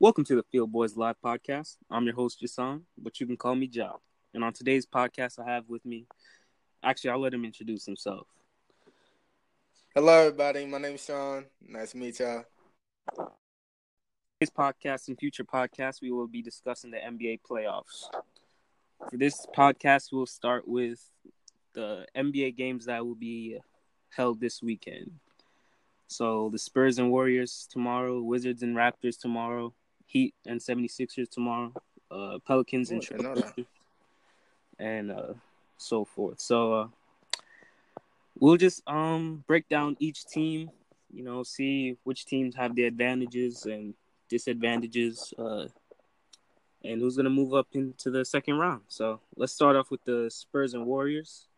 Welcome to the Field Boys Live podcast. I'm your host, Jason, but you can call me Jow. And on today's podcast, I have with me, actually, I'll let him introduce himself. Hello, everybody. My name is Sean. Nice to meet y'all. This podcast and future podcasts, we will be discussing the NBA playoffs. For this podcast, we'll start with the NBA games that will be held this weekend. So the Spurs and Warriors tomorrow, Wizards and Raptors tomorrow, Heat and 76ers tomorrow, uh, Pelicans and I and uh, so forth. So uh, we'll just um break down each team, you know, see which teams have the advantages and disadvantages, uh, and who's gonna move up into the second round. So let's start off with the Spurs and Warriors.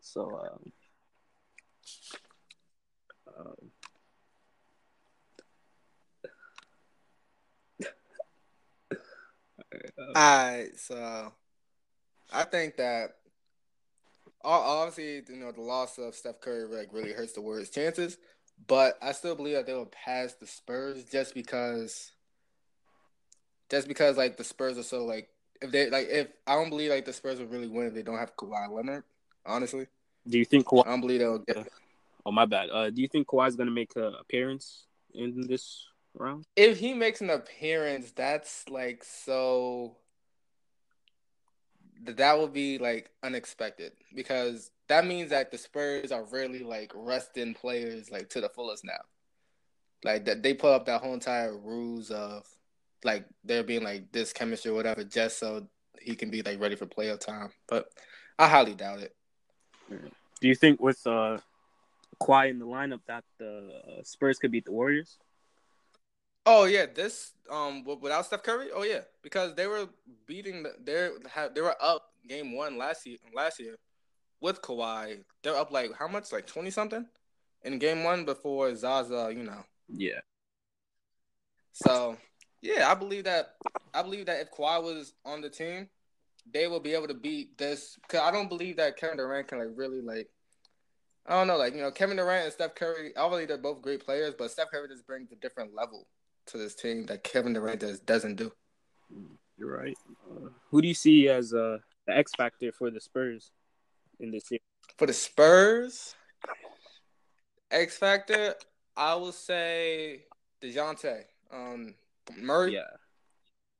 So. Um, um, All right, so I think that obviously, you know, the loss of Steph Curry like really hurts the Warriors' chances, but I still believe that they will pass the Spurs just because, just because like the Spurs are so like if they like if I don't believe like the Spurs will really win if they don't have Kawhi Leonard. Honestly, do you think I don't believe they'll get. Oh my bad. Uh, do you think Kawhi's gonna make an appearance in this round? If he makes an appearance, that's like so. th- That would be like unexpected because that means that the Spurs are really like resting players like to the fullest now. Like that they put up that whole entire rules of like there being like this chemistry or whatever just so he can be like ready for playoff time. But I highly doubt it. Do you think with uh Kawhi in the lineup that the uh, Spurs could beat the Warriors? Oh yeah, this um without Steph Curry. Oh yeah, because they were beating the, they they were up game one last year last year with Kawhi. They're up like how much like twenty something in game one before Zaza. You know, Yeah. so yeah, I believe that I believe that if Kawhi was on the team, they will be able to beat this. Cause I don't believe that Kevin Durant can like really like. I don't know, like you know, Kevin Durant and Steph Curry. Obviously, they're both great players, but Steph Curry just brings a different level to this team that Kevin Durant just doesn't do. You're right. Uh, who do you see as uh, the X factor for the Spurs in this year? For the Spurs, X Factor, I will say DeJounte. Um, Murray. Yeah.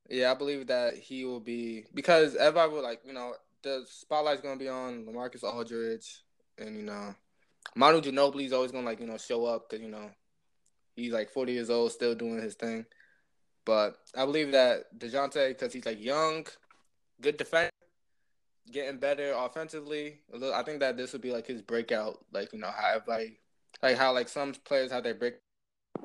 Yeah, I believe that he will be because everybody will like, you know, the spotlight's gonna be on Lamarcus Aldridge and you know, Manu Ginobili's always gonna like, you know, show up because you know, he's like 40 years old, still doing his thing. But I believe that Dejounte, because he's like young, good defender, getting better offensively. A little, I think that this would be like his breakout. Like you know, how everybody, like how like some players have their break.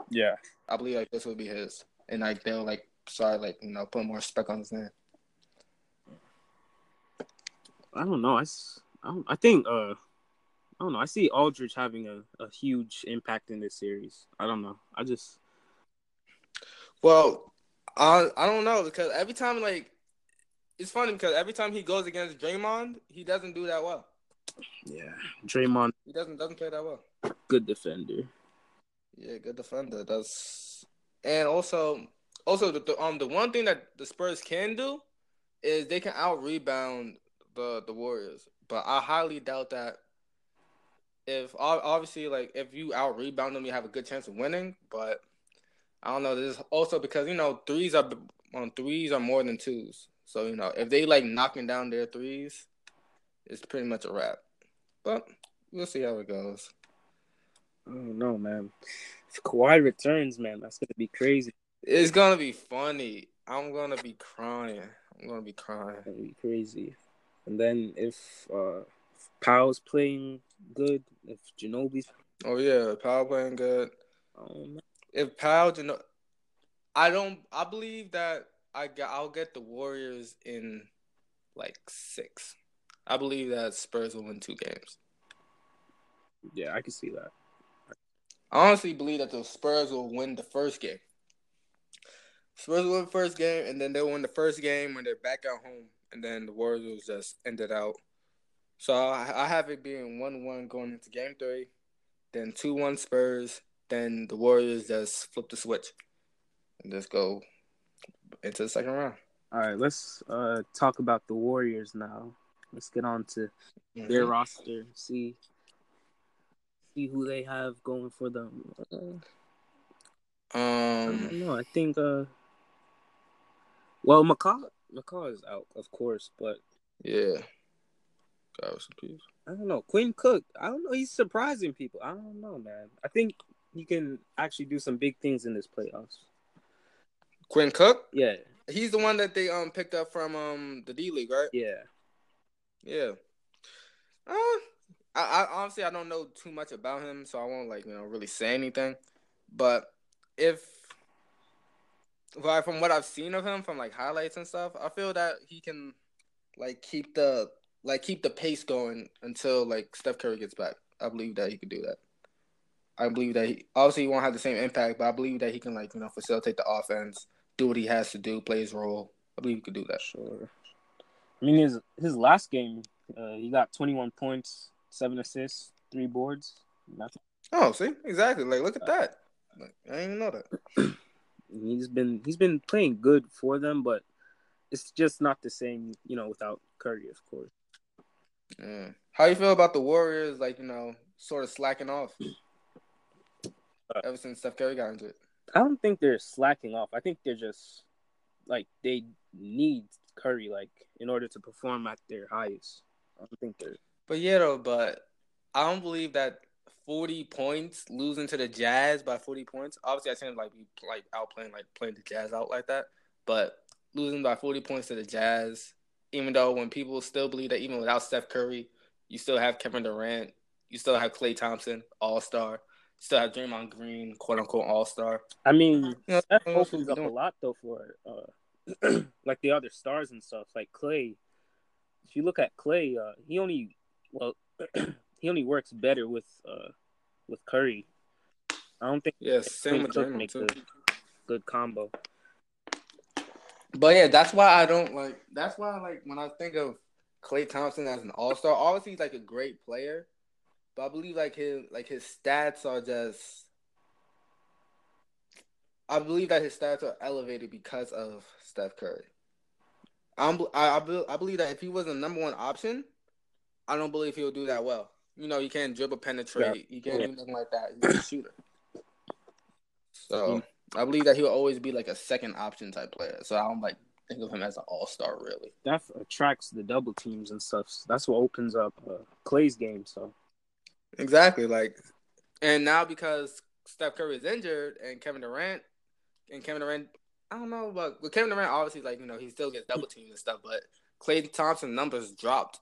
Yeah. I believe like this would be his, and like they'll like start like you know put more spec on his name. I don't know. I, s- I, don't- I think uh, I don't know. I see Aldridge having a, a huge impact in this series. I don't know. I just Well, I I don't know because every time like it's funny because every time he goes against Draymond, he doesn't do that well. yeah. Draymond, He doesn't doesn't play that well. good defender. Yeah, good defender. That's and also also the, the um the one thing that the Spurs can do is they can out rebound the the Warriors, but I highly doubt that. If obviously like if you out rebound them, you have a good chance of winning. But I don't know. This is also because you know threes are on threes are more than twos. So you know if they like knocking down their threes, it's pretty much a wrap. But we'll see how it goes. I don't know, man. If Kawhi returns, man, that's gonna be crazy. It's gonna be funny. I'm gonna be crying. I'm gonna be crying. That'd be crazy. And then if uh if Powell's playing good, if Ginobili's Oh yeah, Powell playing good. um, If Powell, know, I don't. I believe that I got. I'll get the Warriors in like six. I believe that Spurs will win two games. yeah, I can see that. I honestly believe that the Spurs will win the first game. Spurs will win the first game, and then they'll win the first game when they're back at home, and then the Warriors will just end it out. So I, I have it being one-one going into Game Three, then two-one Spurs, then the Warriors just flip the switch and just go into the second round. All right, let's uh talk about the Warriors now. Let's get on to Mm-hmm. their roster. See see who they have going for them. Uh, I Um, don't. I think uh well McCaw McCaw is out, of course, but yeah. God rest in peace. I don't know. Quinn Cook, I don't know. He's surprising people. I don't know, man. I think he can actually do some big things in this playoffs. Quinn Cook, Yeah, he's the one that they um picked up from um the D League, right? yeah. Yeah. Uh, I, I honestly I don't know too much about him, so I won't like you know really say anything. But if, like from what I've seen of him from like highlights and stuff, I feel that he can like keep the like keep the pace going until like Steph Curry gets back. I believe that he could do that. I believe that he obviously he won't have the same impact, but I believe that he can like you know facilitate the offense, do what he has to do, play his role. I believe he could do that. Sure. I mean, his his last game, uh, he got 21 points, seven assists, three boards. Nothing. Oh, see, exactly. Like, look at that. Like, I didn't even know that. He's been he's been playing good for them, but it's just not the same, you know, without Curry, of course. Yeah. How you feel about the Warriors? Like, you know, sort of slacking off uh, ever since Steph Curry got into it. I don't think they're slacking off. I think they're just like they need Curry like in order to perform at their highest. I don't think they're But yeah, though, but I don't believe that forty points losing to the Jazz by forty points. Obviously, I think like we like outplaying like playing the Jazz out like that, but losing by forty points to the Jazz, even though when people still believe that even without Steph Curry, you still have Kevin Durant, you still have Klay Thompson, All Star, still have Draymond Green, quote unquote All Star. I mean, Yeah, Steph opens up a lot though for uh, like the other stars and stuff. Like Klay, if you look at Klay, uh, he only well, he only works better with uh with Curry. I don't think Yes, same with Draymond makes too. a good combo. But yeah, that's why I don't like. That's why like when I think of Klay Thompson as an All Star, obviously he's like a great player, but I believe like his like his stats are just. I believe that his stats are elevated because of Steph Curry. I'm, I I, I believe that if he was the number one option, I don't believe he'll do that well. You know, he can't dribble, penetrate. He can't Yeah. do nothing like that. He's a shooter. So mm-hmm. I believe that he'll always be like a second option type player. So I don't like think of him as an all star really. That attracts the double teams and stuff. That's what opens up uh, Klay's game. So Exactly. Like, and now because Steph Curry is injured and Kevin Durant and Kevin Durant, I don't know, but with Kevin Durant, obviously, like you know, he still gets double teamed and stuff. But Klay Thompson numbers dropped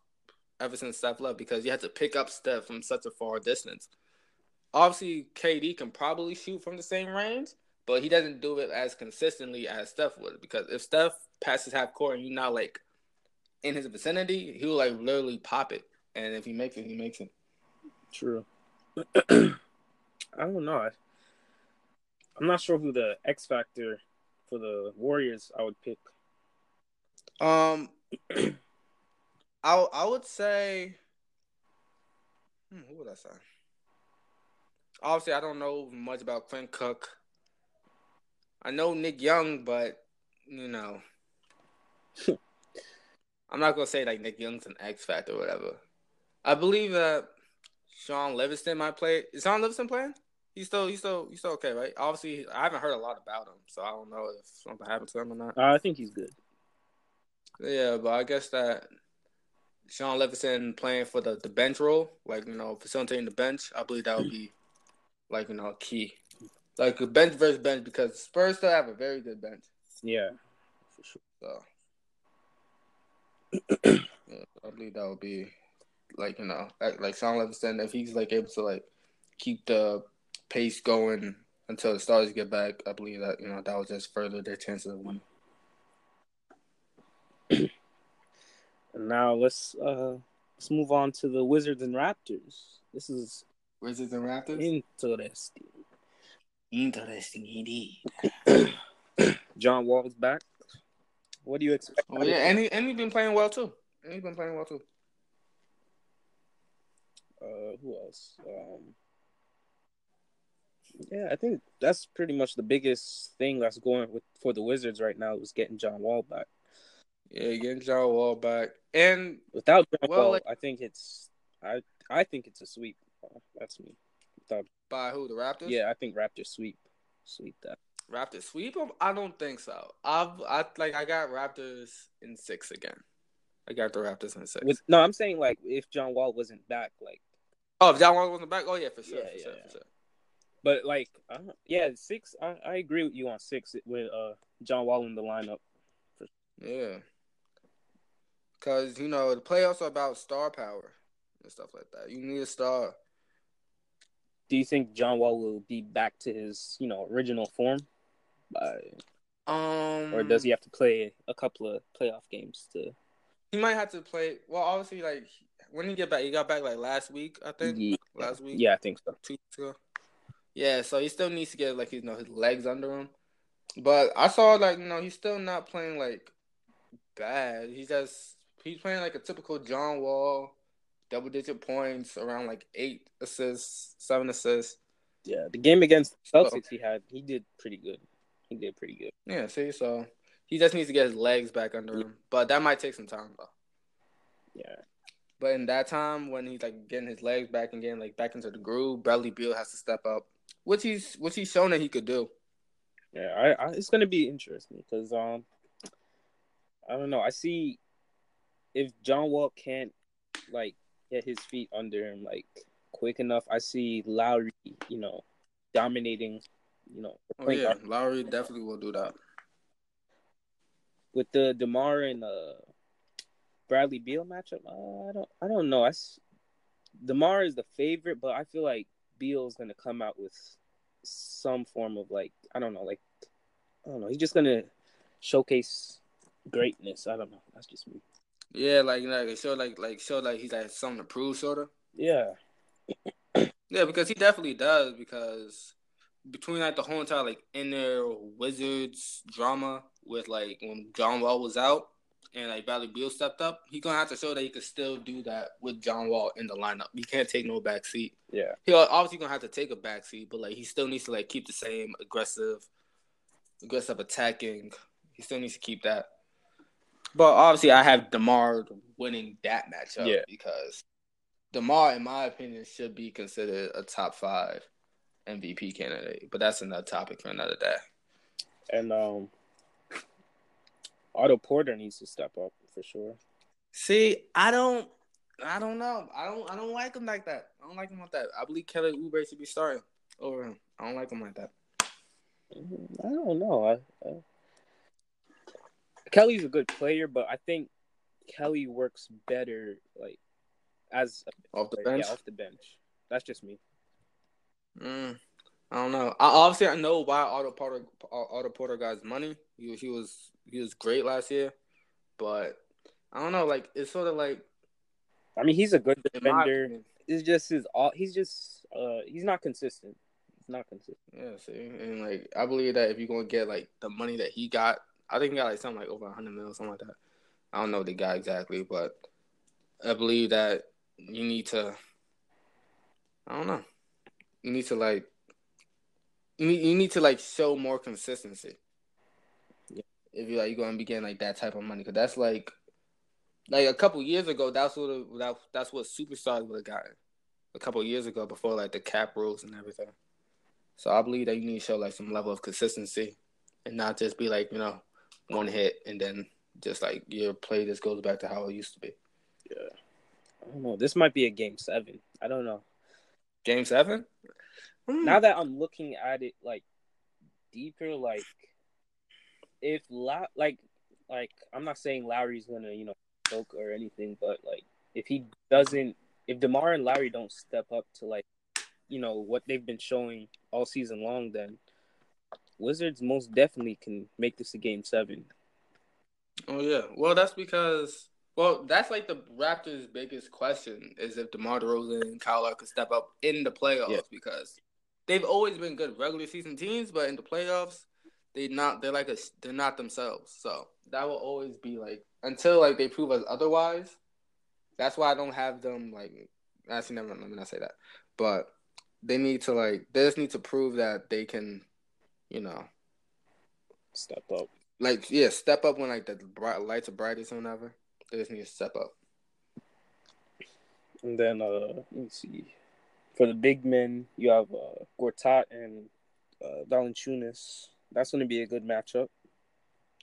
ever since Steph left because you had to pick up Steph from such a far distance. Obviously, KD can probably shoot from the same range, but he doesn't do it as consistently as Steph would. Because if Steph passes half court and you're not like in his vicinity, he'll like literally pop it. And if he makes it, he makes it. true. I don't know. I, I'm not sure who the X factor for the Warriors I would pick. Um, I I would say, hmm, who would I say? Obviously, I don't know much about Quinn Cook. I know Nick Young, but you know, I'm not gonna say like Nick Young's an X factor or whatever. I believe that Shaun Livingston might play. Is Shaun Livingston playing? He's still, he's still, he's still okay, right? Obviously, I haven't heard a lot about him, so I don't know if something happened to him or not. Uh, I think he's good. Yeah, but I guess that Shaun Livingston playing for the, the bench role, like, you know, facilitating the bench, I believe that would be, like, you know, key. Like a bench versus bench because Spurs still have a very good bench. Yeah, for sure. So, yeah, I believe that would be, like, you know, like, like Shaun Livingston, if he's, like, able to, like, keep the pace going until the stars get back, I believe that, you know, that would just further their chances of winning. And now let's uh let's move on to the Wizards and Raptors. This is Wizards and Raptors? interesting. Interesting indeed. John Wall's back. What do you expect? Oh yeah, and he and he's been playing well too. And he's been playing well too. uh, who else? Um, Yeah, I think that's pretty much the biggest thing that's going with for the Wizards right now is getting John Wall back. Yeah, getting John Wall back, and without John well, Wall, like, I think it's I I think it's a sweep. That's me. Without, by who? The Raptors? Yeah, I think Raptors sweep sweep that. Raptors sweep them? I don't think so. I've I like I got Raptors in six again. I got the Raptors in six. With, no, I'm saying like if John Wall wasn't back, like oh, if John Wall wasn't back, oh yeah, for sure, yeah, for, yeah, sure yeah. for sure. But like, uh, yeah, six. I, I agree with you on six with uh John Wall in the lineup. Yeah, because you know the playoffs are about star power and stuff like that. You need a star. Do you think John Wall will be back to his you know original form? By um, or does he have to play a couple of playoff games to? He might have to play. Well, obviously, like when he get back, he got back like last week, I think. Yeah. Last week. Yeah, I think so. Two weeks ago. Yeah, so he still needs to get like you know his legs under him. But I saw like you know he's still not playing like bad. He's just he's playing like a typical John Wall, double digit points, around like eight assists, seven assists. Yeah, the game against Celtics so, he had, he did pretty good. He did pretty good. Yeah, see, so he just needs to get his legs back under him, but that might take some time though. Yeah. But in that time, when he's like getting his legs back and getting like back into the groove, Bradley Beal has to step up, which he's which he's shown that he could do. Yeah, I, I it's gonna be interesting because um, I don't know. I see if John Wall can't like get his feet under him like quick enough, I see Lowry, you know, dominating. You know, oh yeah, Lowry definitely will do that. With the Demar and uh Bradley Beal matchup, uh, I don't, I don't know. I, Demar is the favorite, but I feel like Beal's gonna come out with some form of like, I don't know, like, I don't know. He's just gonna showcase greatness. I don't know. That's just me. Yeah, like like show like like show like he's like something to prove, sort of. Yeah. yeah, because he definitely does. Because between like the whole entire like inner Wizards drama with like when John Wall was out, and like Bradley Beal stepped up, he's gonna have to show that he can still do that with John Wall in the lineup. He can't take no back seat. Yeah, he obviously gonna have to take a back seat, but like he still needs to like keep the same aggressive, aggressive attacking. He still needs to keep that. But obviously, I have Demar winning that matchup yeah. because Demar, in my opinion, should be considered a top five MVP candidate. But that's another topic for another day. And um, Otto Porter needs to step up for sure. See, I don't, I don't know. I don't, I don't like him like that. I don't like him like that. I believe Kelly Oubre should be starting over him. I don't like him like that. I don't know. I, I... Kelly's a good player, but I think Kelly works better like as off the bench. Yeah, off the bench. That's just me. Mm, I don't know. I obviously I know why Otto Porter Otto Porter got his money. He he was he was great last year, but I don't know. Like it's sort of like. I mean, he's a good defender. It's just his all. He's just uh, he's not consistent. He's not consistent. Yeah, see, and like I believe that if you're gonna get like the money that he got, I think he got like something like over hundred mil, something like that. I don't know the guy exactly, but I believe that you need to. I don't know. You need to like. You need, you need to like show more consistency if you like you're gonna be getting like that type of money because that's like like a couple years ago that's what that, that's what superstars would have gotten a couple years ago before like the cap rules and everything. So I believe that you need to show like some level of consistency and not just be like you know one hit and then just like your play just goes back to how it used to be. Yeah, I don't know. This might be a game seven. I don't know. Game seven. Hmm. Now that I'm looking at it like deeper, like if La- like like I'm not saying Lowry's gonna you know choke or anything, but like if he doesn't, if Demar and Lowry don't step up to like you know what they've been showing all season long, then Wizards most definitely can make this a game seven. Oh yeah, well that's because well that's like the Raptors' biggest question is if DeMar DeRozan and Kyle could step up in the playoffs yeah. because they've always been good regular season teams, but in the playoffs they not they're like a they're not themselves. So that will always be like until like they prove us otherwise. That's why I don't have them like actually never let me not say that. But they need to like they just need to prove that they can, you know, step up. Like yeah, step up when like the bright lights are brightest or whatever. They just need to step up. And then uh let me see. For the big men, you have uh Gortat and uh Valanciunas. That's gonna be a good matchup.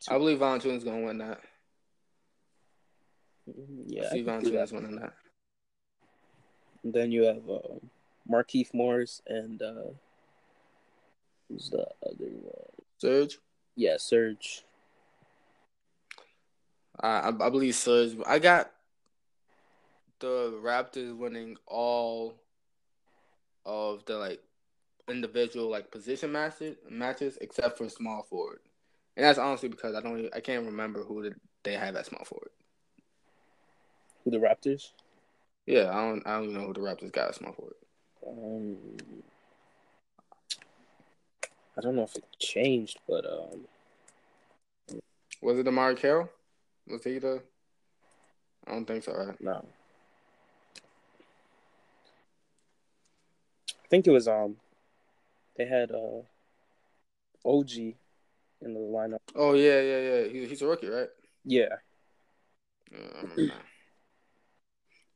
I believe Valanciunas gonna win that. Mm-hmm. Yeah, I see Valanciunas winning that. And then you have uh, Markieff Morris and uh, who's the other one? Serge. Yeah, Serge. I I believe Serge. I got the Raptors winning all of the like individual like position matches matches except for small forward, and that's honestly because I don't I can't remember who they have at small forward. Who the Raptors? Yeah, I don't I don't even know who the Raptors got at small forward. Um, I don't know if it changed, but um, was it DeMarre Carroll? Was he the? I don't think so. Right? No. I think it was um. They had uh. OG in the lineup. Oh yeah, yeah, yeah. He, he's a rookie, right? Yeah. yeah I remember that.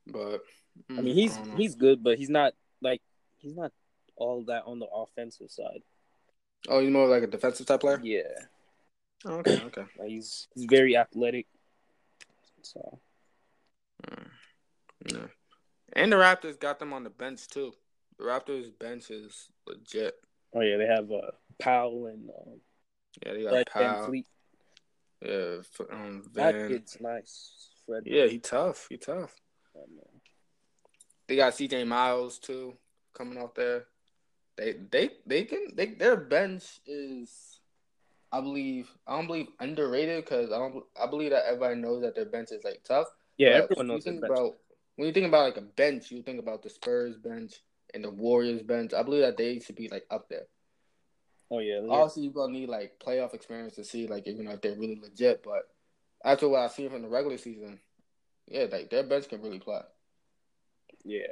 But I mean, he's I he's good, but he's not like he's not all that on the offensive side. Oh, he's more like a defensive type player. Yeah. Oh, okay. Okay. Like he's he's very athletic. So. Mm. Yeah. And the Raptors got them on the bench too. The Raptors bench is legit. Oh yeah, they have uh, Powell and um, yeah, they got Fred Powell. Fleet. Yeah, um, Van. that kid's nice. Fred. Yeah, he tough. He tough. Oh, they got CJ Miles too coming off there. They they they can they their bench is I believe I don't believe underrated because I don't I believe that everybody knows that their bench is like tough. Yeah, everyone knows think about when you think about like a bench, you think about the Spurs bench and the Warriors bench. I believe that they should be like up there. Oh yeah. Obviously, you're gonna need like playoff experience to see like you know if they're really legit. But after what I've seen from the regular season, yeah, like their bench can really play. Yeah.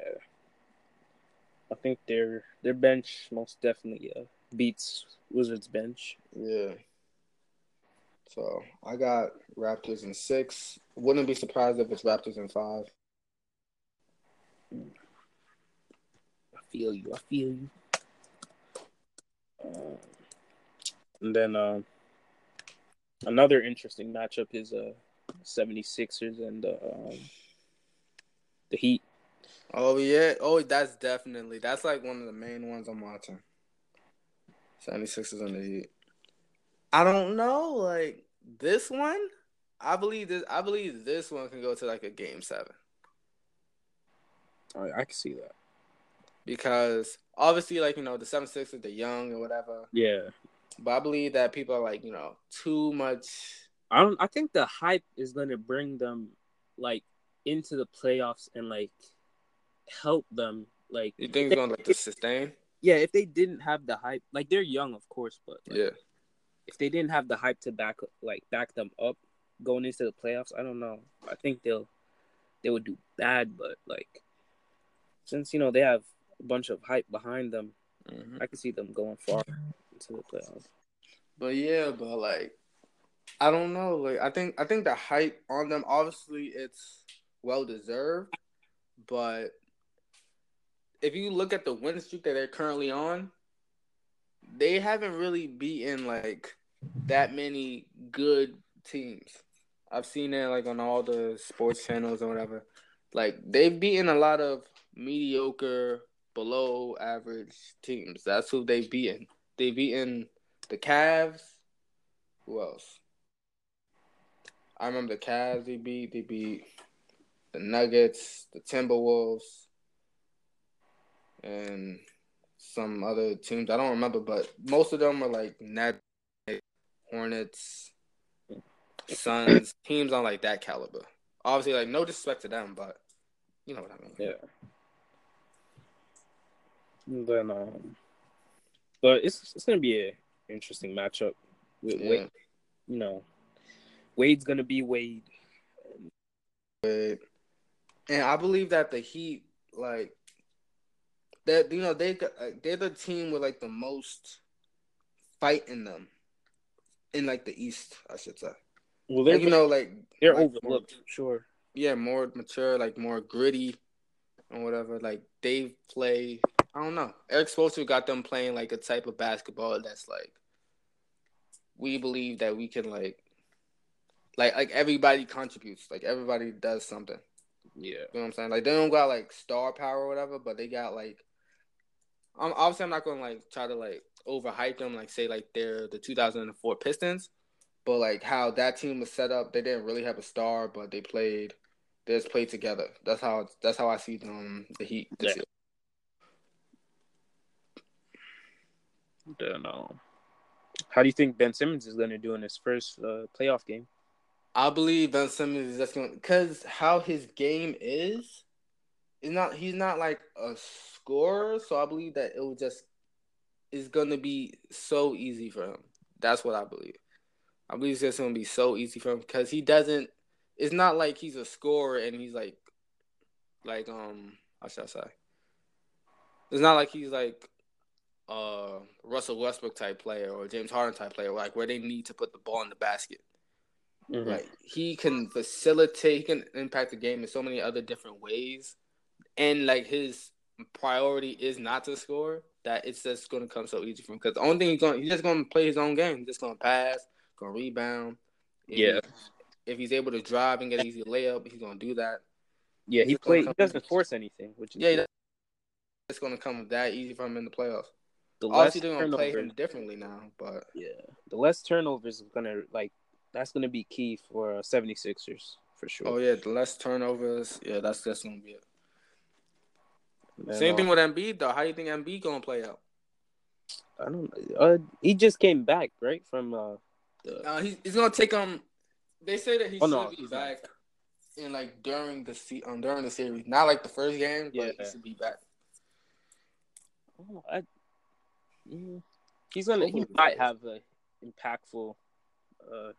I think their their bench most definitely uh, beats Wizards bench. Yeah. So I got Raptors in six. Wouldn't be surprised if it's Raptors in five. I feel you. I feel you. Uh, and then uh, another interesting matchup is uh 76ers and uh, um, the Heat. Oh yeah. Oh, that's definitely that's like one of the main ones I'm watching. 76ers on the Heat. I don't know, like this one. I believe this. I believe this one can go to like a game seven. Oh, I, I can see that because obviously, like you know, the 76ers, they're young or whatever. Yeah. But I believe that people are like you know too much. I don't. I think the hype is gonna bring them like into the playoffs and like help them. Like you think it's gonna like to sustain? Yeah, if they didn't have the hype, like they're young, of course, but like, yeah, if they didn't have the hype to back like back them up going into the playoffs, I don't know. I think they'll they would do bad, but like since you know they have a bunch of hype behind them, mm-hmm. I can see them going far into the playoffs. But yeah, but like I don't know. Like I think I think the hype on them obviously it's well deserved, but if you look at the win streak that they're currently on, they haven't really beaten like that many good teams. I've seen it like on all the sports channels or whatever. Like they've beaten a lot of mediocre, below average teams. That's who they've beaten. They've beaten the Cavs. Who else? I remember the Cavs they beat. They beat the Nuggets, the Timberwolves and some other teams. I don't remember, but most of them were like Nets, Hornets, Suns, teams on like that caliber. Obviously, like no disrespect to them, but you know what I mean. Yeah. And then, um, but it's it's gonna be a interesting matchup with yeah. Wade. You know, Wade's gonna be Wade. Wade. And I believe that the Heat, like that you know they they're the team with like the most fight in them in like the East, I should say. Well, they're like, you know like they're like overlooked, more, sure. Yeah, more mature, like more gritty, and whatever. Like they play. I don't know. Erik Spoelstra got them playing like a type of basketball that's like we believe that we can like like like everybody contributes. Like everybody does something. Yeah. You know what I'm saying? Like they don't got like star power or whatever, but they got like I'm obviously I'm not gonna like try to like overhype them, like say like they're the 2004 Pistons, but like how that team was set up, they didn't really have a star, but they played, they just played together. That's how that's how I see them the Heat this yeah. year. Don't know. How do you think Ben Simmons is gonna do in his first uh, playoff game? I believe Ben Simmons is just going because how his game is, is not he's not like a scorer, so I believe that it will just is gonna be so easy for him. That's what I believe. I believe it's just gonna be so easy for him because he doesn't. It's not like he's a scorer and he's like, like um, how should I say? It's not like he's like uh Russell Westbrook type player or James Harden type player, like where they need to put the ball in the basket. Mm-hmm. Like he can facilitate, he can impact the game in so many other different ways, and like his priority is not to score. That it's just going to come so easy for him because the only thing he's going, he's just going to play his own game. He's just going to pass, going to rebound. If yeah. He, if he's able to drive and get an easy layup, he's going to do that. Yeah, he play. He doesn't force anything, which is yeah. It's going to come that easy for him in the playoffs. The Obviously, they're going to play him differently now, but yeah, the less turnovers is going to like that's going to be key for uh, 76ers for sure. Oh yeah, the less turnovers. Yeah, that's that's going to be it. Same uh, thing with Embiid though. How do you think Embiid going to play out? I don't. Uh, he just came back right from. Uh, the... uh he's, he's gonna take um. They say that he oh, should no, be back not. in like during the se- um during the series, not like the first game, but yeah. he should be back. Oh, I, yeah. He's gonna. He might have an impactful, uh,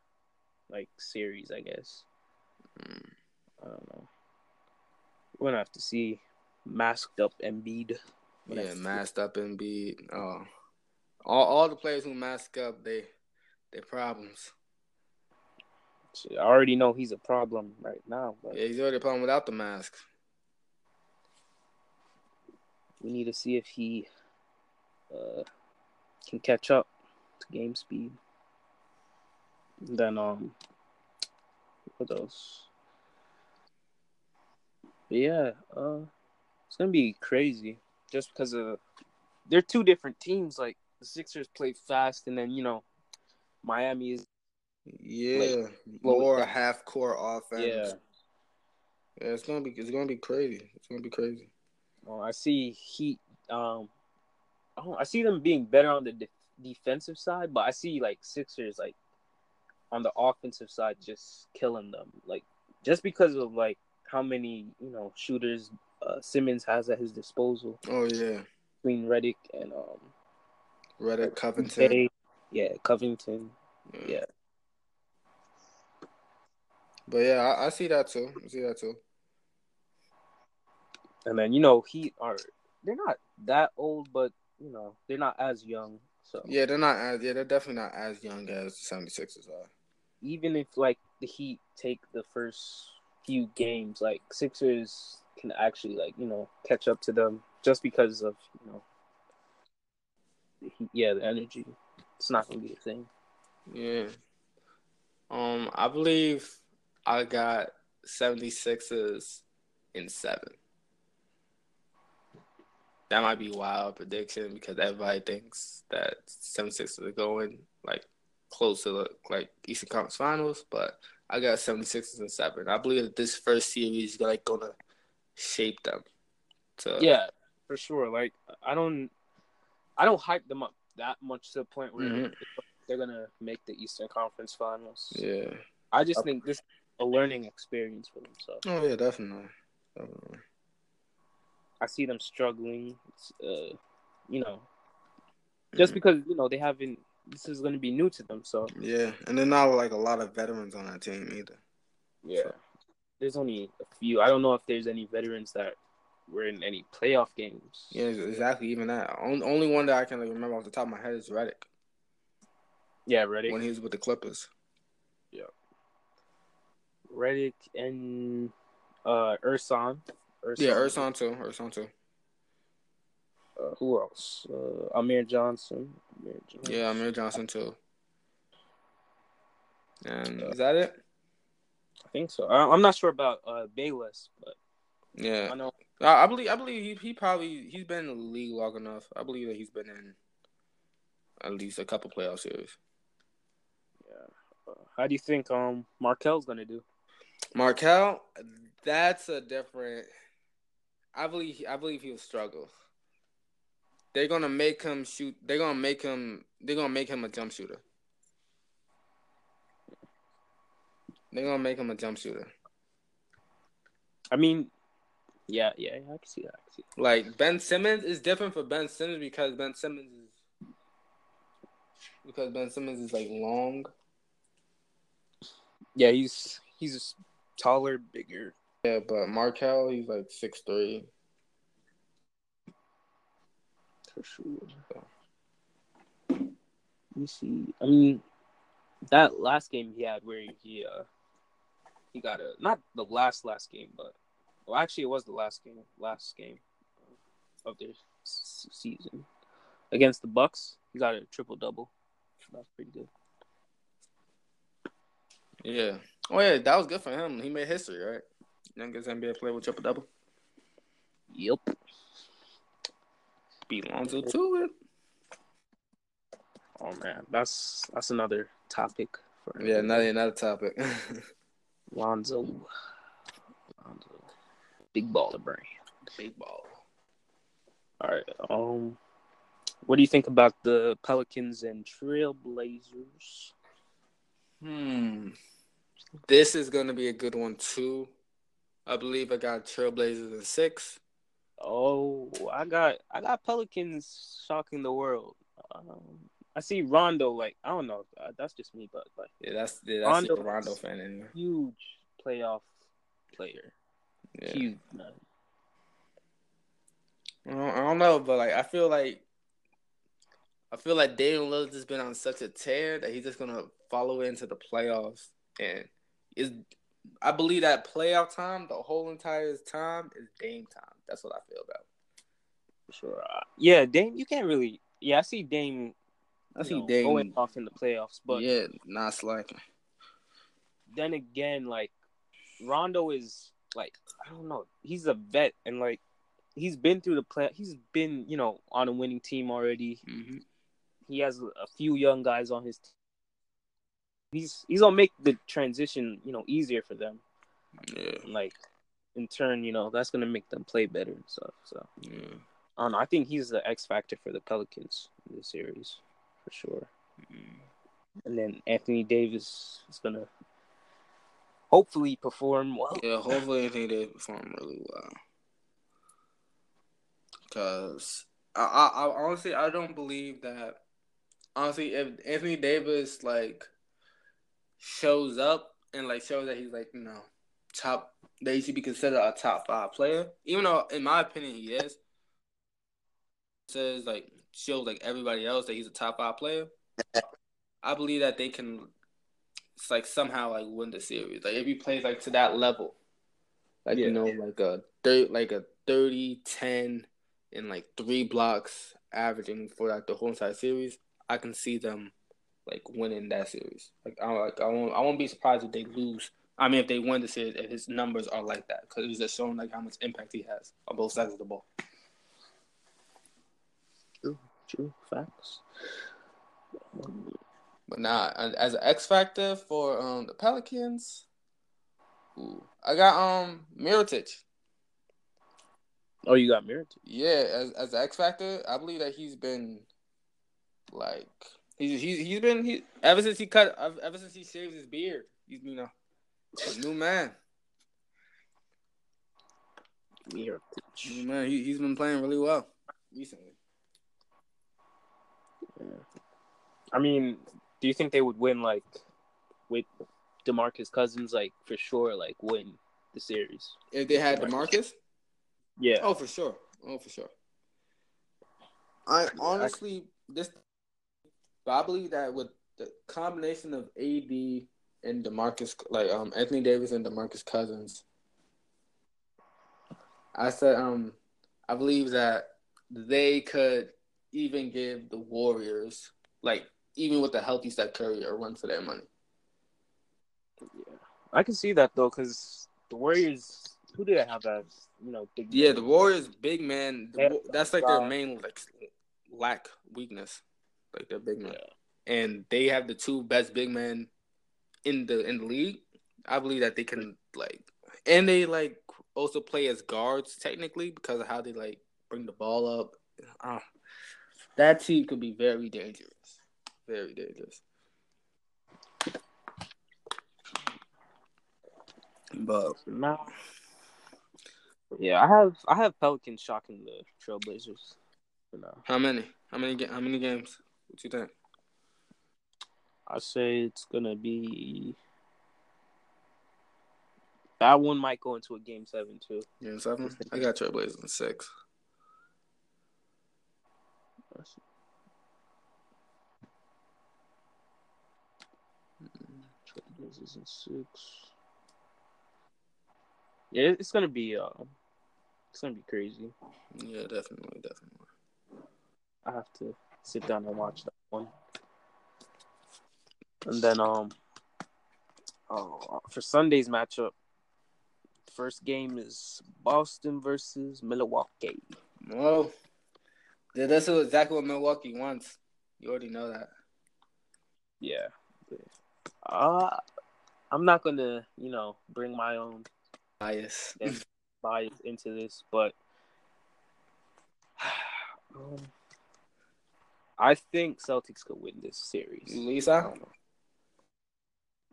like series, I guess. Mm. I don't know. We're gonna have to see masked up Embiid. Yeah, masked up Embiid. Oh, all all the players who mask up, they they problems. I already know he's a problem right now. But yeah, he's already a problem without the mask. We need to see if he uh, can catch up to game speed. Then um, what else? But yeah, uh, it's gonna be crazy just because of they're two different teams. Like the Sixers play fast, and then you know Miami is yeah like, more half court offense. Yeah, yeah, it's gonna be it's gonna be crazy. It's gonna be crazy. Oh, I see Heat. Um, oh, I see them being better on the de- defensive side, but I see like Sixers like on the offensive side just killing them. Like just because of like how many you know shooters uh, Simmons has at his disposal. Oh yeah, between Redick and um, Redick Covington. Yeah, Covington. Yeah. yeah. But yeah, I, I, see that too. I see that too. And then you know he are they're not that old, but you know they're not as young. So yeah, they're not as yeah they're definitely not as young as the 76ers are. Even if like the Heat take the first few games, like Sixers can actually like you know catch up to them just because of you know yeah the energy. It's not gonna be a thing. Yeah. Um, I believe I got 76ers in seven. That might be wild prediction because everybody thinks that 76ers are going like close to the like Eastern Conference Finals, but I got 76ers in seven. I believe that this first series is like gonna shape them. To yeah, for sure. Like I don't, I don't hype them up that much to the point where mm-hmm. they're gonna make the Eastern Conference Finals. Yeah, I just think this is a learning experience for them. So. Oh yeah, definitely, definitely. I see them struggling. Uh, you know, just mm-hmm. because you know they haven't. This is going to be new to them. So yeah, and they're not like a lot of veterans on that team either. Yeah. So there's only a few. I don't know if there's any veterans that we're in any playoff games. Yeah, exactly. Even that. Only one that I can like, remember off the top of my head is Redick. Yeah, Redick. When he was with the Clippers. Yeah. Redick and uh Urson. Ersan. Yeah, Ersan too. Ersan too. Uh, who else? Uh, Amir Johnson. Amir Johnson. Yeah, Amir Johnson too. And uh, is that it? I think so. I, am not sure about uh Bayless, but yeah, I know. I, I believe. I believe he, he probably he's been in the league long enough. I believe that he's been in at least a couple playoff series. Yeah. How do you think um Markelle's gonna do? Markelle, that's a different. I believe. I believe he'll struggle. They're gonna make him shoot. They're gonna make him. They're gonna make him a jump shooter. They're gonna make him a jump shooter. I mean, yeah, yeah, I can see that. I can see that. Like Ben Simmons is different for Ben Simmons because Ben Simmons is because Ben Simmons is like long. Yeah, he's he's taller, bigger. Yeah, but Markelle, he's like six three. For sure. Let me see. I mean, that last game he had where he uh he got a not the last last game, but well, actually it was the last game, last game of the season against the Bucks. He got a triple double. That's pretty good. Yeah. Oh yeah, that was good for him. He made history, right? Youngest NBA player with triple double. Yep. Beat Lonzo to it. Oh man, that's that's another topic for yeah, another another topic. Lonzo. Lonzo. Big baller brain. Big ball. All right. Um, what do you think about the Pelicans and Trailblazers? Hmm. This is going to be a good one too. I believe I got Trailblazers in six. Oh, I got I got Pelicans shocking the world. Um, I see Rondo like I don't know. Uh, that's just me, but like yeah, that's yeah, that's Rondo, Rondo fan in there. Huge playoff player. Yeah. Huge man. I don't, I don't know, but like I feel like I feel like Damian Lillard has been on such a tear that he's just gonna follow into the playoffs, and is I believe that playoff time, the whole entire time is Dame time. That's what I feel about. sure. Uh, yeah, Dame. You can't really. Yeah, I see Dame I see know, Dame going off in the playoffs, but yeah, not slacking. Then again, like Rondo is like I don't know, he's a vet and like he's been through the play. He's been you know on a winning team already. Mm-hmm. He has a few young guys on his team. He's he's gonna make the transition you know easier for them. Yeah. And, like in turn, you know that's gonna make them play better and stuff. So yeah. I don't know. I think he's the X factor for the Pelicans in this series for sure. Mm-hmm. And then Anthony Davis is gonna hopefully perform well. Yeah, hopefully Anthony Davis perform really well. Cause I, I, I honestly I don't believe that. Honestly, if Anthony Davis like shows up and like shows that he's like you know top, that he should be considered a top five player. Even though, in my opinion, he is. Says like shows like everybody else that he's a top five player, I believe that they can it's like somehow like win the series. Like if he plays like to that level. Like yeah. you know, like a third like a 30, 10, and like three blocks averaging for like the whole entire series, I can see them like winning that series. Like I like I won't I won't be surprised if they lose. I mean, if they win the series, if his numbers are like that, because it's just showing like how much impact he has on both sides of the ball. True, facts. But nah, as an X factor for um the Pelicans, ooh, I got um Mirotic. Oh, you got Mirotic? Yeah, as as an X factor, I believe that he's been like he's he's he's been he ever since he cut ever since he shaved his beard. He's you know a new man. Mirotic. New man, he he's been playing really well recently. I mean, do you think they would win like with Demarcus Cousins like for sure like win the series? If they had Demarcus? Yeah. Oh, for sure. Oh, for sure. I honestly this, but I believe that with the combination of AD and Demarcus, like um Anthony Davis and Demarcus Cousins, I said um I believe that they could even give the Warriors like even with the healthy Steph Curry a run for their money. Yeah, I can see that though, because the Warriors, who do they have as you know big? Yeah, men? the Warriors, big man. the Yeah. That's like their main like lack weakness, like their big man. Yeah. And they have the two best big men in the in the league. I believe that they can like, and they like also play as guards technically because of how they like bring the ball up. Uh, that team could be very dangerous, very dangerous. But Nah. Yeah, I have I have Pelicans shocking the Trailblazers. For now. how many? How many? ga- How many games? What do you think? I say it's gonna be that one might go into a game seven too. Game seven. I got Trailblazers in six. Trailblazers in six. Yeah, it's gonna be uh, it's gonna be crazy. Yeah, definitely, definitely. I have to sit down and watch that one. And then um oh, for Sunday's matchup, first game is Boston versus Milwaukee. Well, yeah, that's exactly what Milwaukee wants. You already know that. Yeah. Uh I'm not gonna, you know, bring my own Bias. bias into this, but um, I think Celtics could win this series. I Lisa? don't know.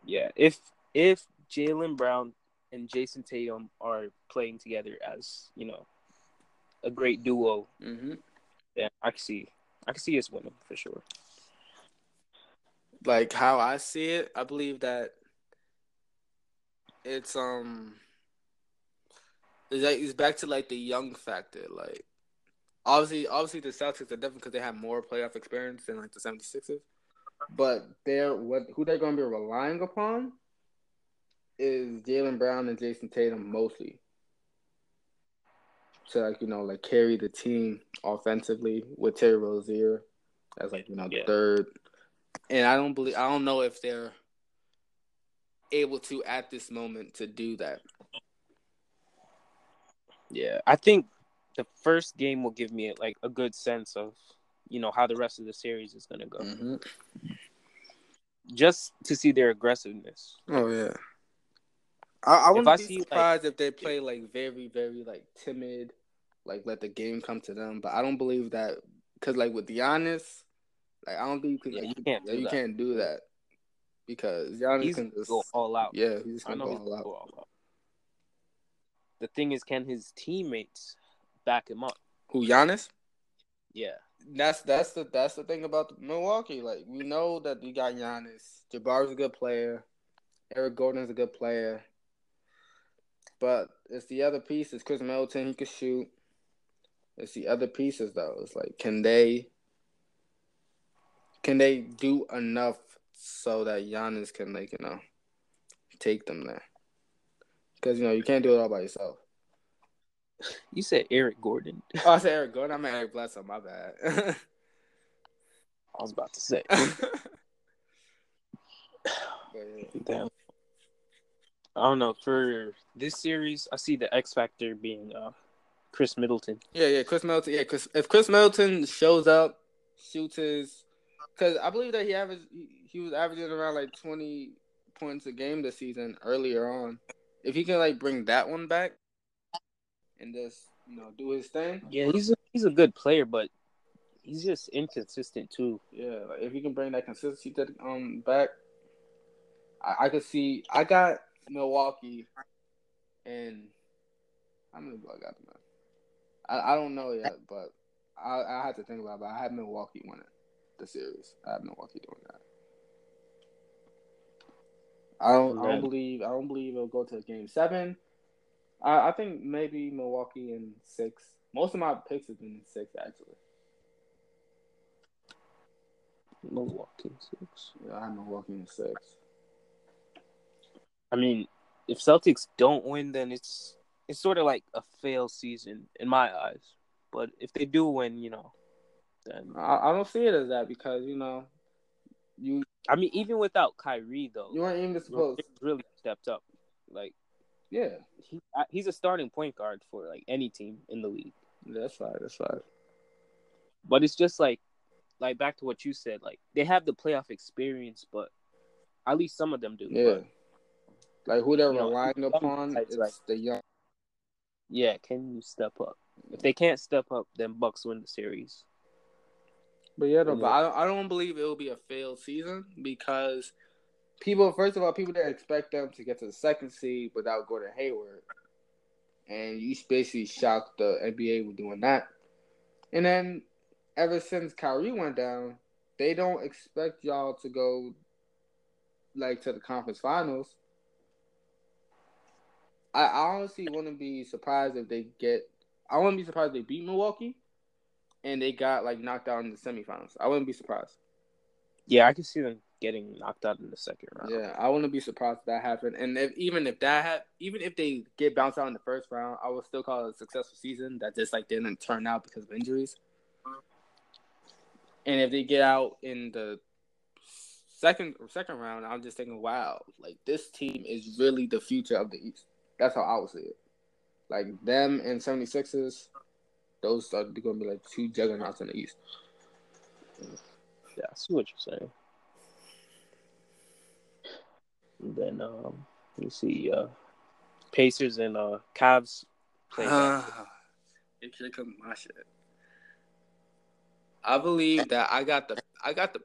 Yeah, if if Jaylen Brown and Jayson Tatum are playing together as you know a great duo, Mm-hmm. I can see I can see us winning for sure. Like how I see it, I believe that it's um it's like it's back to like the young factor. Like obviously obviously the Celtics are different because they have more playoff experience than like the 76ers. But they're what who they're gonna be relying upon is Jaylen Brown and Jayson Tatum mostly. To like, you know, like carry the team offensively with Terry Rozier as like, you know, the Yeah. third. And I don't believe I don't know if they're able to at this moment to do that. Yeah, I think the first game will give me like a good sense of you know how the rest of the series is gonna go, Mm-hmm. just to see their aggressiveness. Oh yeah. I, I wouldn't be see, like- surprised if they play like very, very like timid, like let the game come to them. But I don't believe that because like with Giannis, like I don't think you, Yeah, can, you can't yeah, do you that. can't do that because Giannis He's can just go all out. yeah, he's just gonna go all out. go all out. The thing is, can his teammates back him up? Who Giannis? Yeah, That's that's the that's the thing about Milwaukee. Like we know that we got Giannis. Jabari's a good player. Eric Gordon's a good player. But it's the other pieces. Khris Middleton, he could shoot. It's the other pieces though. It's like can they can they do enough so that Giannis can like, you know, take them there? Because you know, you can't do it all by yourself. you said Eric Gordon. Oh, I said Eric Gordon, I meant Eric Bledsoe, my bad. I was about to say. Damn. I don't know. For this series, I see the X factor being uh, Khris Middleton. Yeah, yeah, Khris Middleton. Yeah, Chris. If Khris Middleton shows up, shoots his, because I believe that he averaged, he, was averaging around like twenty points a game this season earlier on. If he can like bring that one back, and just you know do his thing, Yeah, he's a, he's a good player, but he's just inconsistent too. yeah, like if he can bring that consistency to the, um back, I, I could see. I got Milwaukee, and how many do I got them? at? I I don't know yet, but I I have to think about it. But I have Milwaukee winning the series. I have Milwaukee doing that. I don't. I don't believe. I don't believe it'll go to game seven. I, I think maybe Milwaukee in six. Most of my picks have been in six actually. Milwaukee in six. Yeah, I have Milwaukee in six. I mean, if Celtics don't win, then it's it's sort of like a fail season in my eyes. But if they do win, you know, then I, I don't see it as that because you know, you I mean, even without Kyrie though, you weren't even supposed. Really stepped up. Like Yeah, he, he's a starting point guard for like any team in the league. that's fine. That's fine. But it's just like, like back to what you said. Like they have the playoff experience, but at least some of them do. Yeah, But, like who they're You know, relying upon is like- the young. yeah. Can you step up? If they can't step up, then Bucks win the series. But yeah, no, Yeah. but I don't, I don't believe it will be a failed season because people, first of all, people didn't expect them to get to the second seed without Gordon Hayward, and you basically shocked the NBA with doing that. And then ever since Kyrie went down, they don't expect y'all to go like to the conference finals. I, honestly wouldn't be surprised if they get. I wouldn't be surprised if they beat Milwaukee and they got like knocked out in the semifinals. I wouldn't be surprised. Yeah, I can see them getting knocked out in the second round. Yeah, I wouldn't be surprised if that happened. And if even if that had, even if they get bounced out in the first round, I would still call it a successful season. That just like didn't turn out because of injuries. And if they get out in the second second round, I'm just thinking, wow, like this team is really the future of the East. That's how I would see it. Like them and 76ers, those are going to be like two juggernauts in the East. Yeah, I see what you're saying. And then um, let me see. Uh, Pacers and uh, Cavs play. It should come my shit. I believe that I got the I got the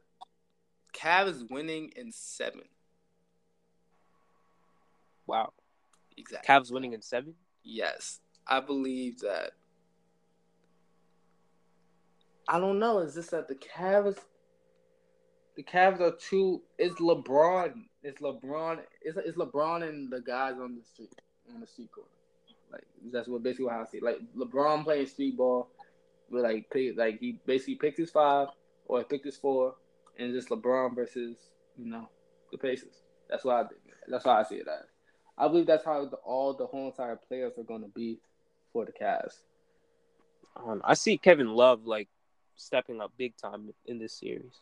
Cavs winning in seven. wow, Exactly. Cavs winning in seven. Yes, I believe that. I don't know. Is this that the Cavs? The Cavs are too. It's LeBron. It's LeBron. It's, it's LeBron and the guys on the street on the street corner. Like that's what basically how I see. It. Like LeBron playing street ball, with like pick, like he basically picked his five or picked his four, and just LeBron versus you know the Pacers. That's why I that's why I see it as. I believe that's how the, all the whole entire players are going to be for the Cavs. Um, I see Kevin Love like stepping up big time in this series.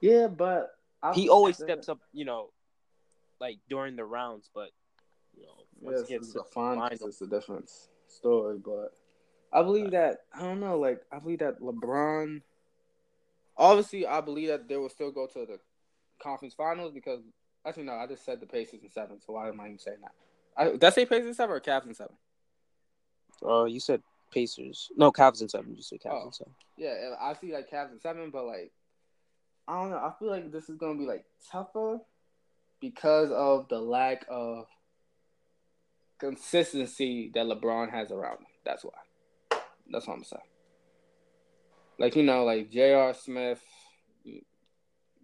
Yeah, but I He always steps up, you know, like during the rounds, but you know, once Yes, he gets to the finals. final, It's a different story, but I believe that I don't know. Like I believe that LeBron. Obviously, I believe that they will still go to the conference finals because actually no, I just said the Pacers in seven. So why am I even saying that? I, did I say Pacers in seven or Cavs in seven? uh, you said Pacers, no Cavs in seven. You said Cavs Oh. in seven. Yeah, I see like Cavs in seven, but like I don't know. I feel like this is gonna be like tougher because of the lack of consistency that LeBron has around him. That's why. That's what I'm saying. Like you know, like J.R. Smith.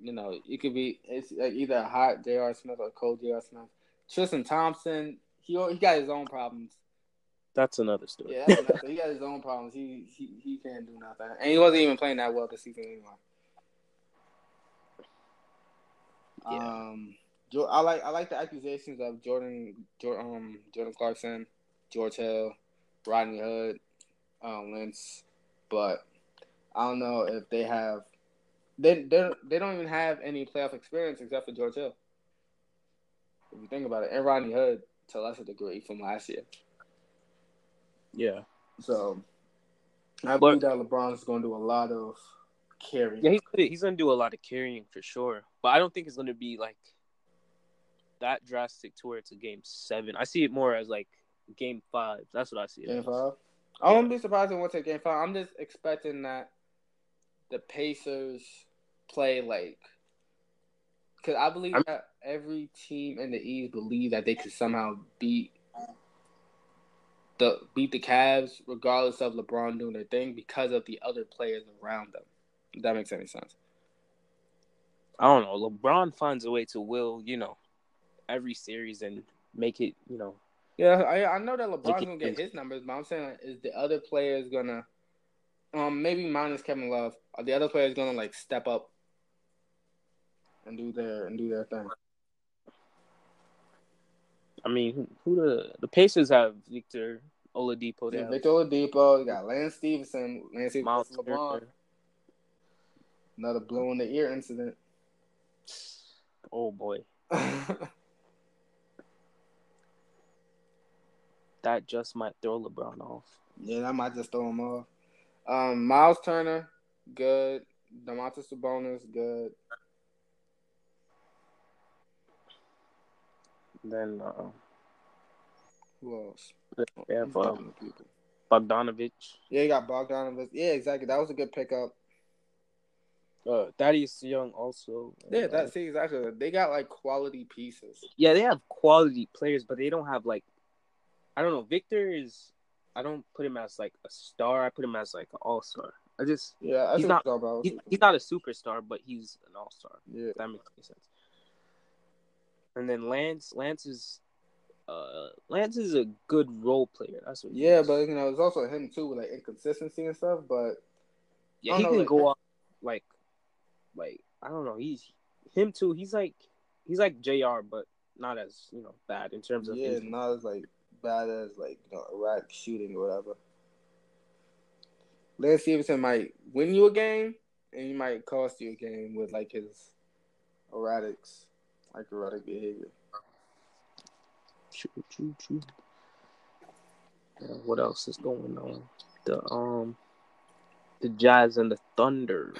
You, know, it could be it's like either a hot J.R. Smith or cold J.R. Smith. Tristan Thompson. He he got his own problems. That's another story. Yeah, nothing. he got his own problems. He, he he can't do nothing, and he wasn't even playing that well this season anyway. Yeah. Um, I like I like the accusations of Jordan, Jor- um, Jordan Clarkson, George Hill, Rodney Hood, um, Lynch, but I don't know if they have. They they they don't even have any playoff experience except for George Hill. If you think about it, and Rodney Hood to a lesser degree from last year. yeah, So I believe that LeBron's going to do a lot of carrying. yeah. He's gonna, he's gonna do a lot of carrying for sure, but I don't think it's gonna be like that drastic to where it's a game seven. I see it more as like game five. That's what I see. It Game as. five. I won't be surprised if we went to game five. I'm just expecting that the Pacers play like, because I believe I'm- that every team in the East believe that they could somehow beat the beat the Cavs, regardless of LeBron doing their thing, because of the other players around them. If that makes any sense. I don't know. LeBron finds a way to will, you know, every series and make it, you know, Yeah, I I know that LeBron's gonna get his numbers, but I'm saying like, is the other players gonna, um, maybe minus Kevin Love, are the other players gonna like step up and do their and do their thing? I mean, who, who the the Pacers have Victor Oladipo, they Yeah, Victor Oladipo, you got Lance Stephenson, Lance Stephenson, LeBron, another blow in the ear incident. Oh boy, that just might throw LeBron off. Yeah, that might just throw him off. Um, Miles Turner, good. Domantas Sabonis, good. Then uh, Who else? they have uh, talking to people? Bogdanovich, Yeah, you got Bogdanovich. Yeah, exactly. That was a good pickup. uh, Thaddeus Young also. Yeah, Uh, that's see exactly. They got like quality pieces. yeah, they have quality players, but they don't have like I don't know. Victor is I don't put him as like a star. I put him as like an all star. I just Yeah, I He's not- what you're talking about. he, he's not a superstar, but he's an all star. Yeah, that makes any sense. And then Lance, Lance is, uh, Lance is a good role player. That's what. yeah, but you know, it's also him too with like inconsistency and stuff. But yeah, he don't can like- go off like, like I don't know. He's him too. He's like he's like J.R. but not as you know bad in terms of. yeah, injury. not as like bad as like you know erratic shooting or whatever. Lance Stephenson might win you a game, and he might cost you a game with like his erratics, like erratic behavior. True, true. Uh, what else is going on? The um, the Jazz and the Thunder.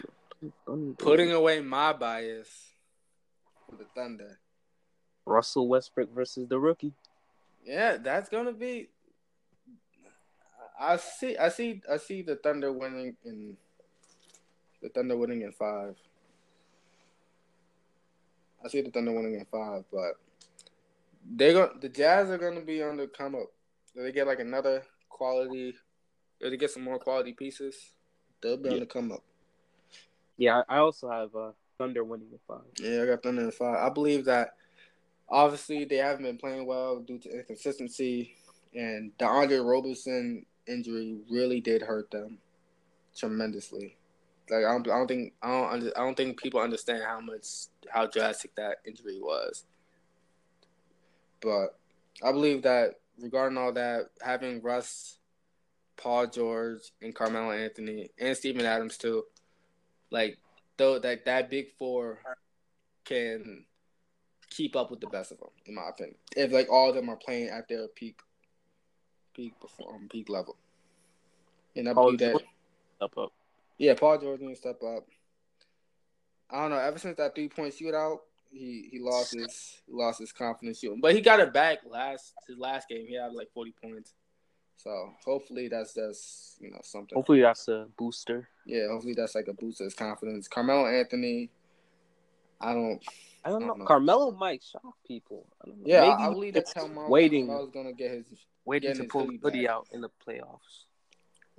Thunder. Putting away my bias for the Thunder. Russell Westbrook versus the rookie. Yeah, that's gonna be. I see. I see. I see the Thunder winning in. The Thunder winning in five. I see the Thunder winning in five, but they're going. The Jazz are going to be on the come up. If they get like another quality, if they get some more quality pieces, they'll be on the come up. Yeah, I I also have uh, Thunder winning in five. Yeah, I got Thunder in five. I believe that obviously they haven't been playing well due to inconsistency, and DeAndre Roberson injury really did hurt them tremendously. Like I don't, I don't think I don't I don't think people understand how much how drastic that injury was. But I believe that regarding all that, having Russ, Paul George, and Carmelo Anthony and Steven Adams too, like though that that big four can keep up with the best of them, in my opinion. If like all of them are playing at their peak, peak perform, um, peak level, and I Paul believe that. George- Up. Yeah, Paul George needs to step up. I don't know. Ever since that three point shootout, he he lost his he lost his confidence shooting, but he got it back last his last game. He had like forty points. So hopefully that's just you know something. Hopefully that's a booster. Yeah, hopefully that's like a boost to his confidence. Carmelo Anthony, I don't. I don't I know. don't know. Carmelo might shock people. I. Yeah, Maybe I, I believe that just Carmelo waiting, Carmelo's gonna get his. waiting to his pull hoodie the hoodie back. out in the playoffs.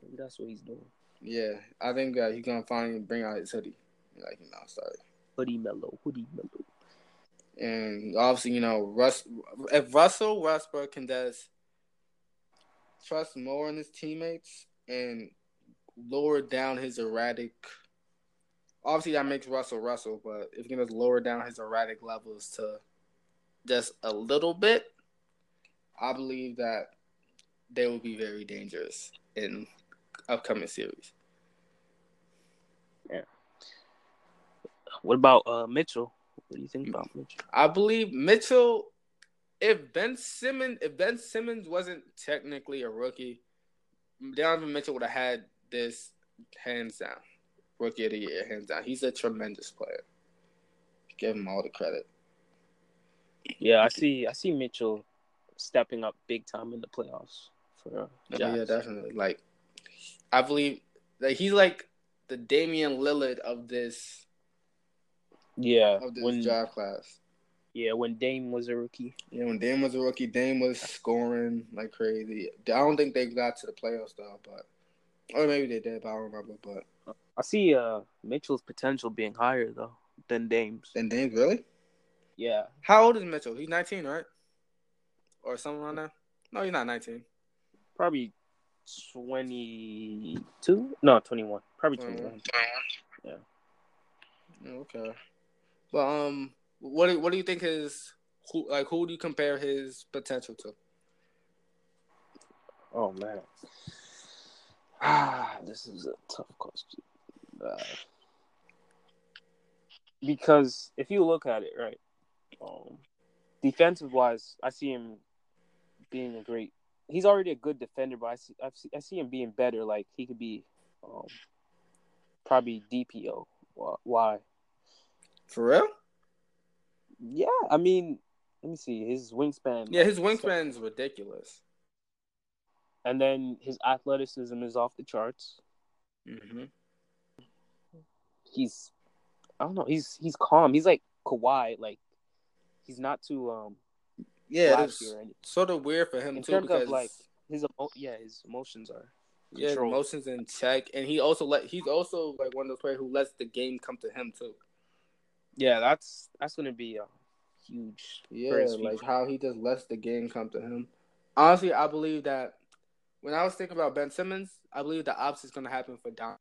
Maybe that's what he's doing. Yeah, I think that he's gonna finally bring out his hoodie. Like you know, sorry. Hoodie Melo, hoodie Melo. And obviously, you know, Russ. If Russell Westbrook can just trust more in his teammates and lower down his erratic. Obviously, that makes Russell Russell, but if he can just lower down his erratic levels to just a little bit, I believe that they will be very dangerous in upcoming series. Yeah. What about uh Mitchell? What do you think about Mitchell? I believe Mitchell. If Ben Simmons, if Ben Simmons wasn't technically a rookie, Donovan Mitchell would have had this hands down, rookie of the year, hands down. He's a tremendous player. Give him all the credit. Yeah, I see. I see Mitchell stepping up big time in the playoffs for uh, Yeah, definitely. Like, I believe that he's like the Damian Lillard of this Yeah, of this when draft class. yeah when Dame was a rookie. Yeah, when Dame was a rookie, Dame was scoring like crazy. I don't think they got to the playoffs though, but or maybe they did, but I don't remember. But I see uh Mitchell's potential being higher though than Dame's. and Dame really? Yeah, How old is Mitchell? He's 19, right? Or something around there? No, he's not 19. Probably 22? No, 21. Probably 21. Yeah. Okay. But um, what do, what do you think his who like who do you compare his potential to? Oh man. Ah, this is a tough question. Uh, because if you look at it, right, um, defensive wise, I see him being a great. He's already a good defender, but I see I see, I see him being better. Like he could be, um, probably DPO. Why? For real? Yeah, I mean, let me see his wingspan. Yeah, his wingspan is ridiculous. And then his athleticism is off the charts. Mm-hmm. He's, I don't know. He's he's calm. He's like Kawhi. Like he's not too um. Yeah, it's sort of weird for him in too because of like his emo- yeah his emotions are yeah emotions in check, and he also let he's also like one of those players who lets the game come to him too. Yeah, that's that's gonna be a huge. Yeah, like how he just lets the game come to him. Honestly, I believe that when I was thinking about Ben Simmons, I believe the opposite is gonna happen for Don.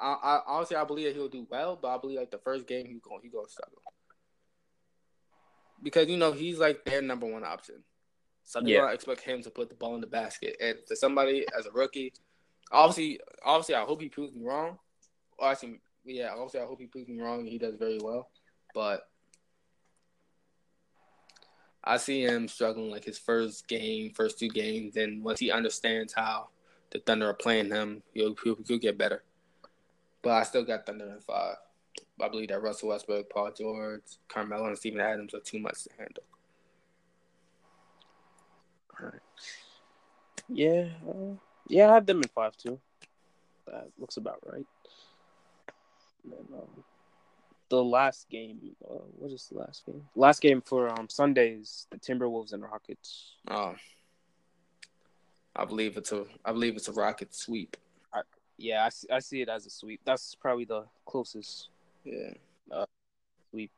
I, I honestly I believe that he'll do well, but I believe like the first game he's going he gonna struggle because you know he's like their number one option. So yeah. don't expect him to put the ball in the basket. And to somebody as a rookie, obviously, obviously, I hope he proves me wrong. Well, actually, yeah, obviously, I hope he proves me wrong. and He does very well, but I see him struggling like his first game, first two games. Then once he understands how the Thunder are playing him, he'll, he'll, he'll get better. But I still got Thunder in five. I believe that Russell Westbrook, Paul George, Carmelo, and Steven Adams are too much to handle. All right. Yeah, uh, yeah, I have them in five too. That looks about right. And then, um, the last game. Uh, what is the last game? Last game for um Sundays, the Timberwolves and Rockets. Oh, I believe it's a I believe it's a Rocket sweep. Yeah, I see, I see it as a sweep. That's probably the closest. Yeah. Uh, sweep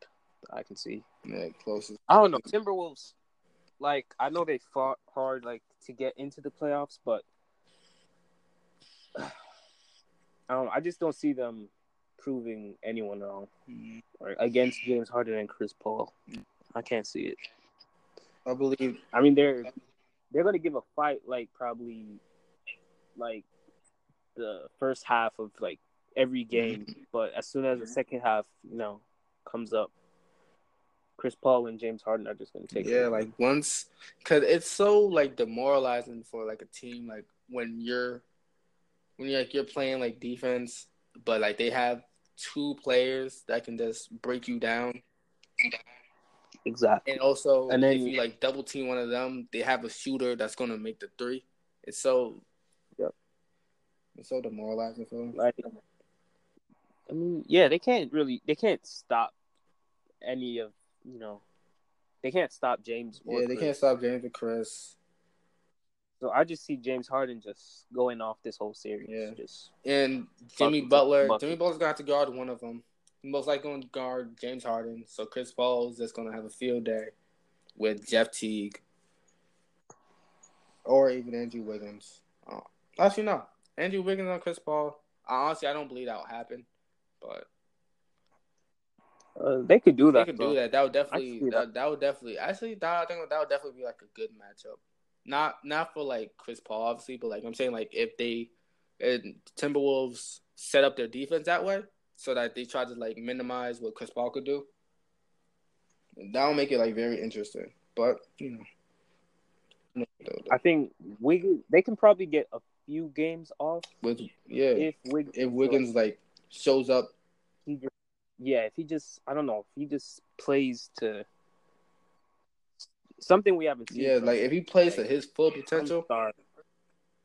I can see. Yeah, closest. I don't know Timberwolves. Like I know they fought hard like to get into the playoffs, but I don't. Know, I just don't see them proving anyone wrong mm-hmm. against James Harden and Chris Paul. I can't see it. I believe. I mean, they're they're gonna give a fight like probably like the first half of like every game, but as soon as the second half, you know, comes up, Chris Paul and James Harden are just gonna take. Yeah, it. Yeah, like once, cause it's so like demoralizing for like a team like when you're when you're like you're playing like defense, but like they have two players that can just break you down. Exactly. And also, and then, if you like double team one of them, they have a shooter that's gonna make the three. It's so. It's so demoralizing for them. Like, I mean, yeah, they can't really, they can't stop any of, you know, they can't stop James. yeah, they Chris. can't stop James or Chris. So I just see James Harden just going off this whole series. Yeah. Just and Jimmy Butler. Jimmy Butler's gonna have to guard one of them. Most likely going to guard James Harden. So Chris Paul's just gonna have a field day with Jeff Teague or even Andrew Wiggins. Uh, actually, no. Andrew Wiggins on Chris Paul. Honestly, I don't believe that will happen, but uh, they could do that. They could do that. That would definitely. That, that. that, would definitely. Actually, that I think that would definitely be like a good matchup. Not not for like Chris Paul, obviously, but like I'm saying, like if they and Timberwolves set up their defense that way, so that they try to like minimize what Chris Paul could do, that'll make it like very interesting. But you know, I think Wiggins they can probably get a few games off with yeah if Wiggins, if Wiggins like, like shows up. He just, yeah, if he just I don't know if he just plays to something we haven't seen. Yeah, like if he plays like, to his full potential.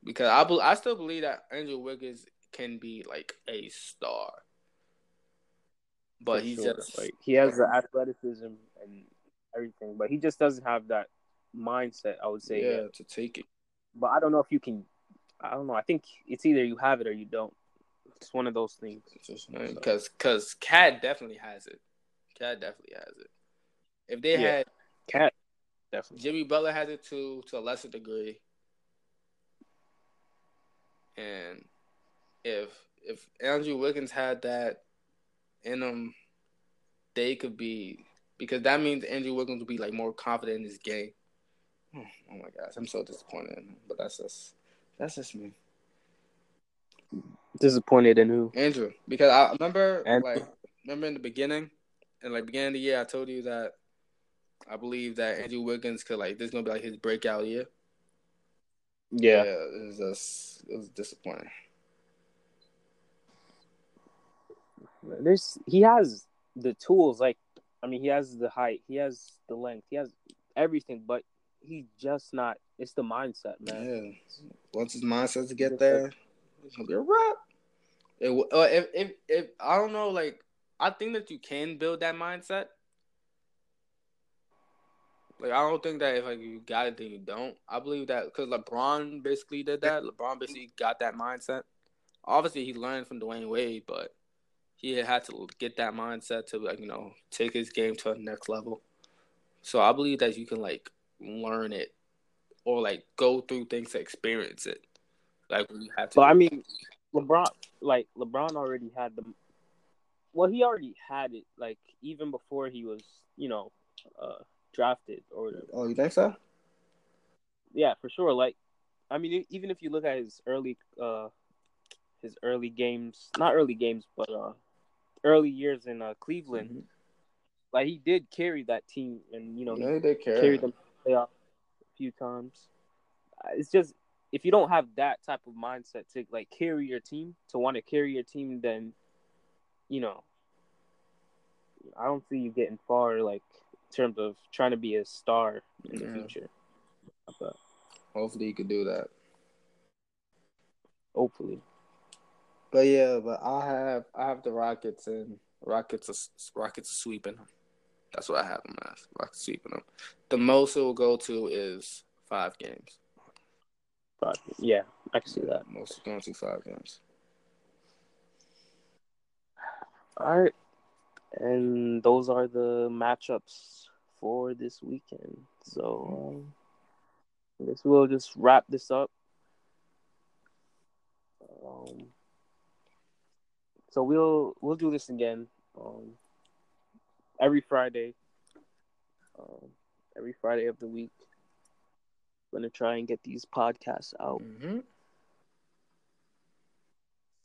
Because I be, I still believe that Andrew Wiggins can be like a star. But he's sure. just like he has the athleticism and everything, but he just doesn't have that mindset. I would say, yeah, yet. to take it. But I don't know if you can. I don't know. I think it's either you have it or you don't. It's one of those things. Because because KAT definitely has it. KAT definitely has it. If they yeah. had KAT, definitely. Jimmy Butler has it too, to a lesser degree. And if if Andrew Wiggins had that in him, they could be because that means Andrew Wiggins will be like more confident in his game. Oh, oh my gosh, I'm so disappointed. But that's just that's just me. Disappointed in who? Andrew, because I remember Andrew. like remember in the beginning, and like beginning of the year, I told you that I believe that Andrew Wiggins could like this is gonna be like his breakout year. Yeah. it was just it was disappointing. There's he has the tools. Like, I mean, he has the height, he has the length, he has everything, but he's just not. It's the mindset, man. Yeah, once his mindset to get there, it's gonna be a wrap. It, uh, if if if I don't know, like I think that you can build that mindset. Like I don't think that if like you got it, then you don't. I believe that because LeBron basically did that. LeBron basically got that mindset. Obviously, he learned from Dwyane Wade, but he had to get that mindset to like you know take his game to a next level. So I believe that you can like learn it or like go through things to experience it. Like when you have to. But I mean, LeBron, like LeBron already had the. Well, he already had it. Like even before he was, you know, uh, drafted or whatever. oh, you think so? Yeah, for sure. Like, I mean, even if you look at his early, uh, his early games, not early games, but uh, early years in uh, Cleveland, Mhm. like he did carry that team, and you know, Yeah, they he care. carried them to playoff a few times. Uh, It's just if you don't have that type of mindset to like carry your team, to want to carry your team, then you know, I don't see you getting far. Like in terms of trying to be a star in the Yeah. future. But Hopefully, you could do that. hopefully. But yeah, but I have I have the Rockets and Rockets are, Rockets are sweeping them. That's what I have them as. Rockets sweeping them. The most it will go to is five games. But yeah, I can see that. Most going to five games. All right. And those are the matchups for this weekend. So um, I guess we'll just wrap this up. Um, so we'll we'll do this again um, every Friday. Um, every Friday of the week. I'm Gonna try and get these podcasts out. Mm-hmm.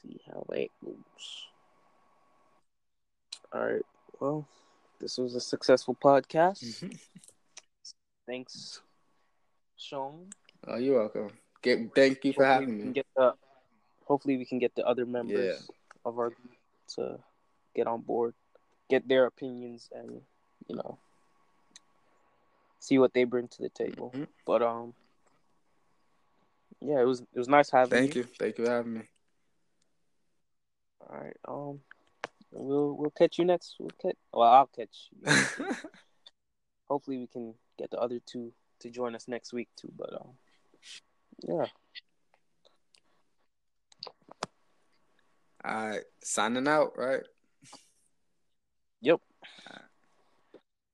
See how it goes. All right. Well, this was a successful podcast. Mm-hmm. Thanks, Sean. Oh, you're welcome. Get, thank you for Hopefully having me. get the, hopefully, we can get the other members of our group to get on board, get their opinions, and you know, see what they bring to the table. Mhm. But um, yeah, it was it was nice having Thank you. Thank you for having me. All right. Um, we'll we'll catch you next. We'll catch. Well, I'll catch. You. Hopefully, we can get the other two to join us next week too. But um, yeah. All right. Signing out, right? Yep.